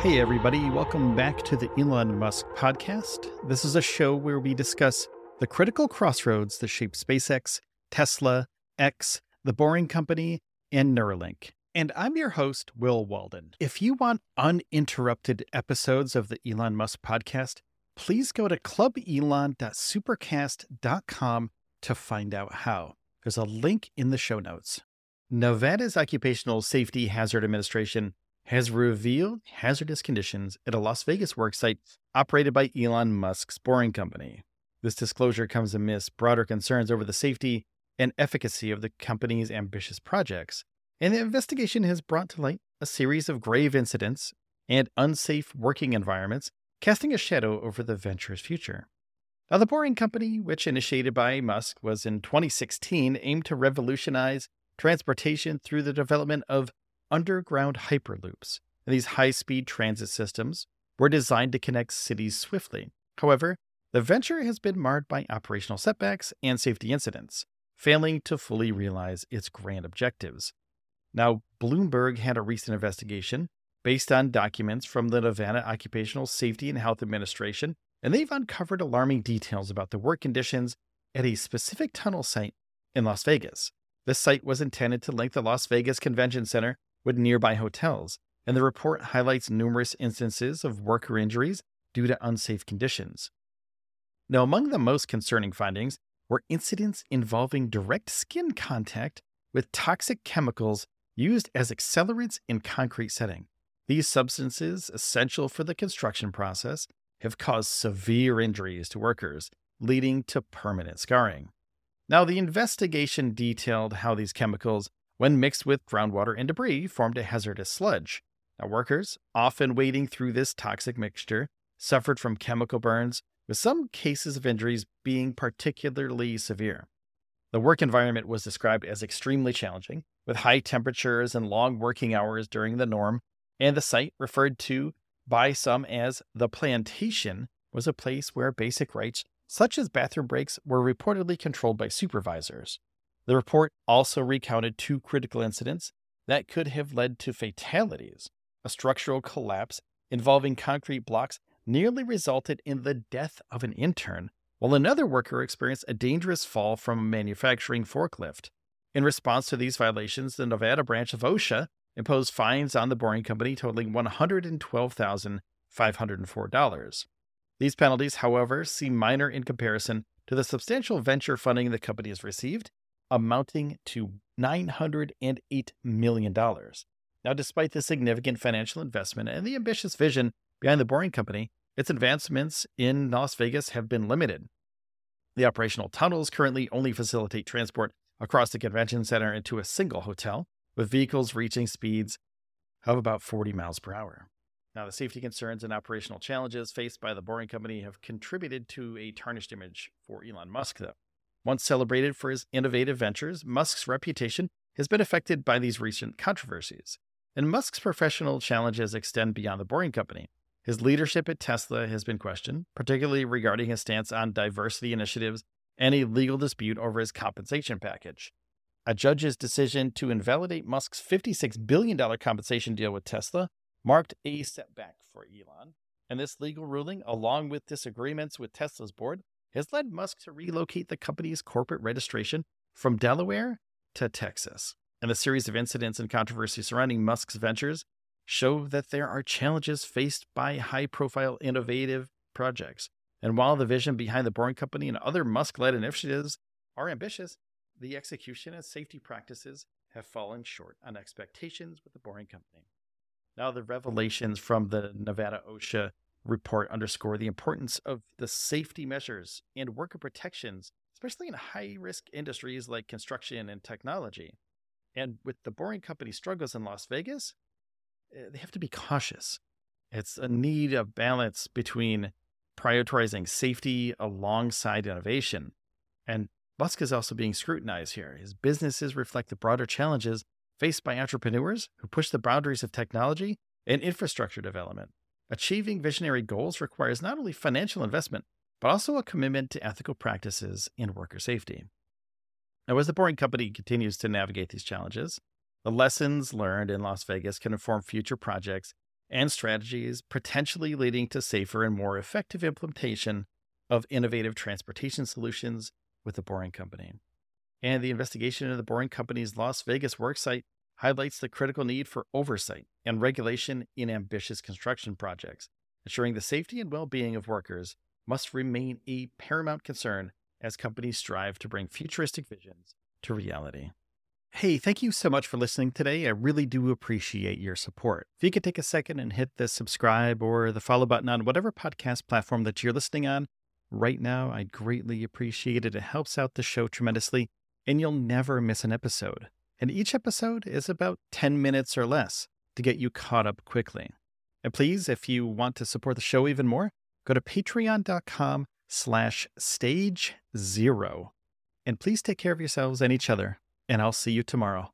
Hey, everybody, welcome back to the Elon Musk podcast. This is a show where we discuss the critical crossroads that shape SpaceX, Tesla, X, The Boring Company, and Neuralink. And I'm your host, Will Walden. If you want uninterrupted episodes of the Elon Musk podcast, please go to clubelon.supercast.com to find out how. There's a link in the show notes. Nevada's Occupational Safety Hazard Administration has revealed hazardous conditions at a Las Vegas worksite operated by Elon Musk's Boring Company. This disclosure comes amidst broader concerns over the safety and efficacy of the company's ambitious projects, and the investigation has brought to light a series of grave incidents and unsafe working environments, casting a shadow over the venture's future. Now, the Boring Company, which initiated by Musk, was in 2016 aimed to revolutionize transportation through the development of underground hyperloops. And these high speed transit systems were designed to connect cities swiftly. However, the venture has been marred by operational setbacks and safety incidents, failing to fully realize its grand objectives. Now, Bloomberg had a recent investigation based on documents from the Nevada Occupational Safety and Health Administration, and they've uncovered alarming details about the work conditions at a specific tunnel site in Las Vegas. This site was intended to link the Las Vegas Convention Center with nearby hotels, and the report highlights numerous instances of worker injuries due to unsafe conditions. Now, among the most concerning findings were incidents involving direct skin contact with toxic chemicals used as accelerants in concrete setting. These substances, essential for the construction process, have caused severe injuries to workers, leading to permanent scarring. Now, the investigation detailed how these chemicals when mixed with groundwater and debris, formed a hazardous sludge. Now, workers, often wading through this toxic mixture, suffered from chemical burns, with some cases of injuries being particularly severe. The work environment was described as extremely challenging, with high temperatures and long working hours during the norm, and the site, referred to by some as the plantation, was a place where basic rights, such as bathroom breaks, were reportedly controlled by supervisors. The report also recounted two critical incidents that could have led to fatalities. A structural collapse involving concrete blocks nearly resulted in the death of an intern, while another worker experienced a dangerous fall from a manufacturing forklift. In response to these violations, the Nevada branch of OSHA imposed fines on the boring company totaling $112,504. These penalties, however, seem minor in comparison to the substantial venture funding the company has received amounting to $908 million. Now, despite the significant financial investment and the ambitious vision behind the Boring Company, its advancements in Las Vegas have been limited. The operational tunnels currently only facilitate transport across the convention center into a single hotel, with vehicles reaching speeds of about 40 miles per hour. Now, the safety concerns and operational challenges faced by the Boring Company have contributed to a tarnished image for Elon Musk, though. Once celebrated for his innovative ventures, Musk's reputation has been affected by these recent controversies. And Musk's professional challenges extend beyond the Boring Company. His leadership at Tesla has been questioned, particularly regarding his stance on diversity initiatives and a legal dispute over his compensation package. A judge's decision to invalidate Musk's $56 billion compensation deal with Tesla marked a setback for Elon. And this legal ruling, along with disagreements with Tesla's board, has led Musk to relocate the company's corporate registration from Delaware to Texas. And the series of incidents and controversy surrounding Musk's ventures show that there are challenges faced by high profile innovative projects. And while the vision behind the Boring Company and other Musk led initiatives are ambitious, the execution and safety practices have fallen short on expectations with the Boring Company. Now, the revelations from the Nevada OSHA report underscore the importance of the safety measures and worker protections, especially in high risk industries like construction and technology. And with the boring company struggles in Las Vegas, eh, they have to be cautious. It's a need of balance between prioritizing safety alongside innovation. And Musk is also being scrutinized here. His businesses reflect the broader challenges faced by entrepreneurs who push the boundaries of technology and infrastructure development. Achieving visionary goals requires not only financial investment, but also a commitment to ethical practices and worker safety. Now, as the Boring Company continues to navigate these challenges, the lessons learned in Las Vegas can inform future projects and strategies, potentially leading to safer and more effective implementation of innovative transportation solutions with the Boring Company. And the investigation into the Boring Company's Las Vegas worksite highlights the critical need for oversight and regulation in ambitious construction projects. Ensuring the safety and well being of workers must remain a paramount concern as companies strive to bring futuristic visions to reality. Hey, thank you so much for listening today. I really do appreciate your support. If you could take a second and hit the subscribe or the follow button on whatever podcast platform that you're listening on right now, I'd greatly appreciate it. It helps out the show tremendously, and you'll never miss an episode. And each episode is about 10 minutes or less to get you caught up quickly. And please, if you want to support the show even more, go to patreon.com slash stage zero. And please take care of yourselves and each other, and I'll see you tomorrow.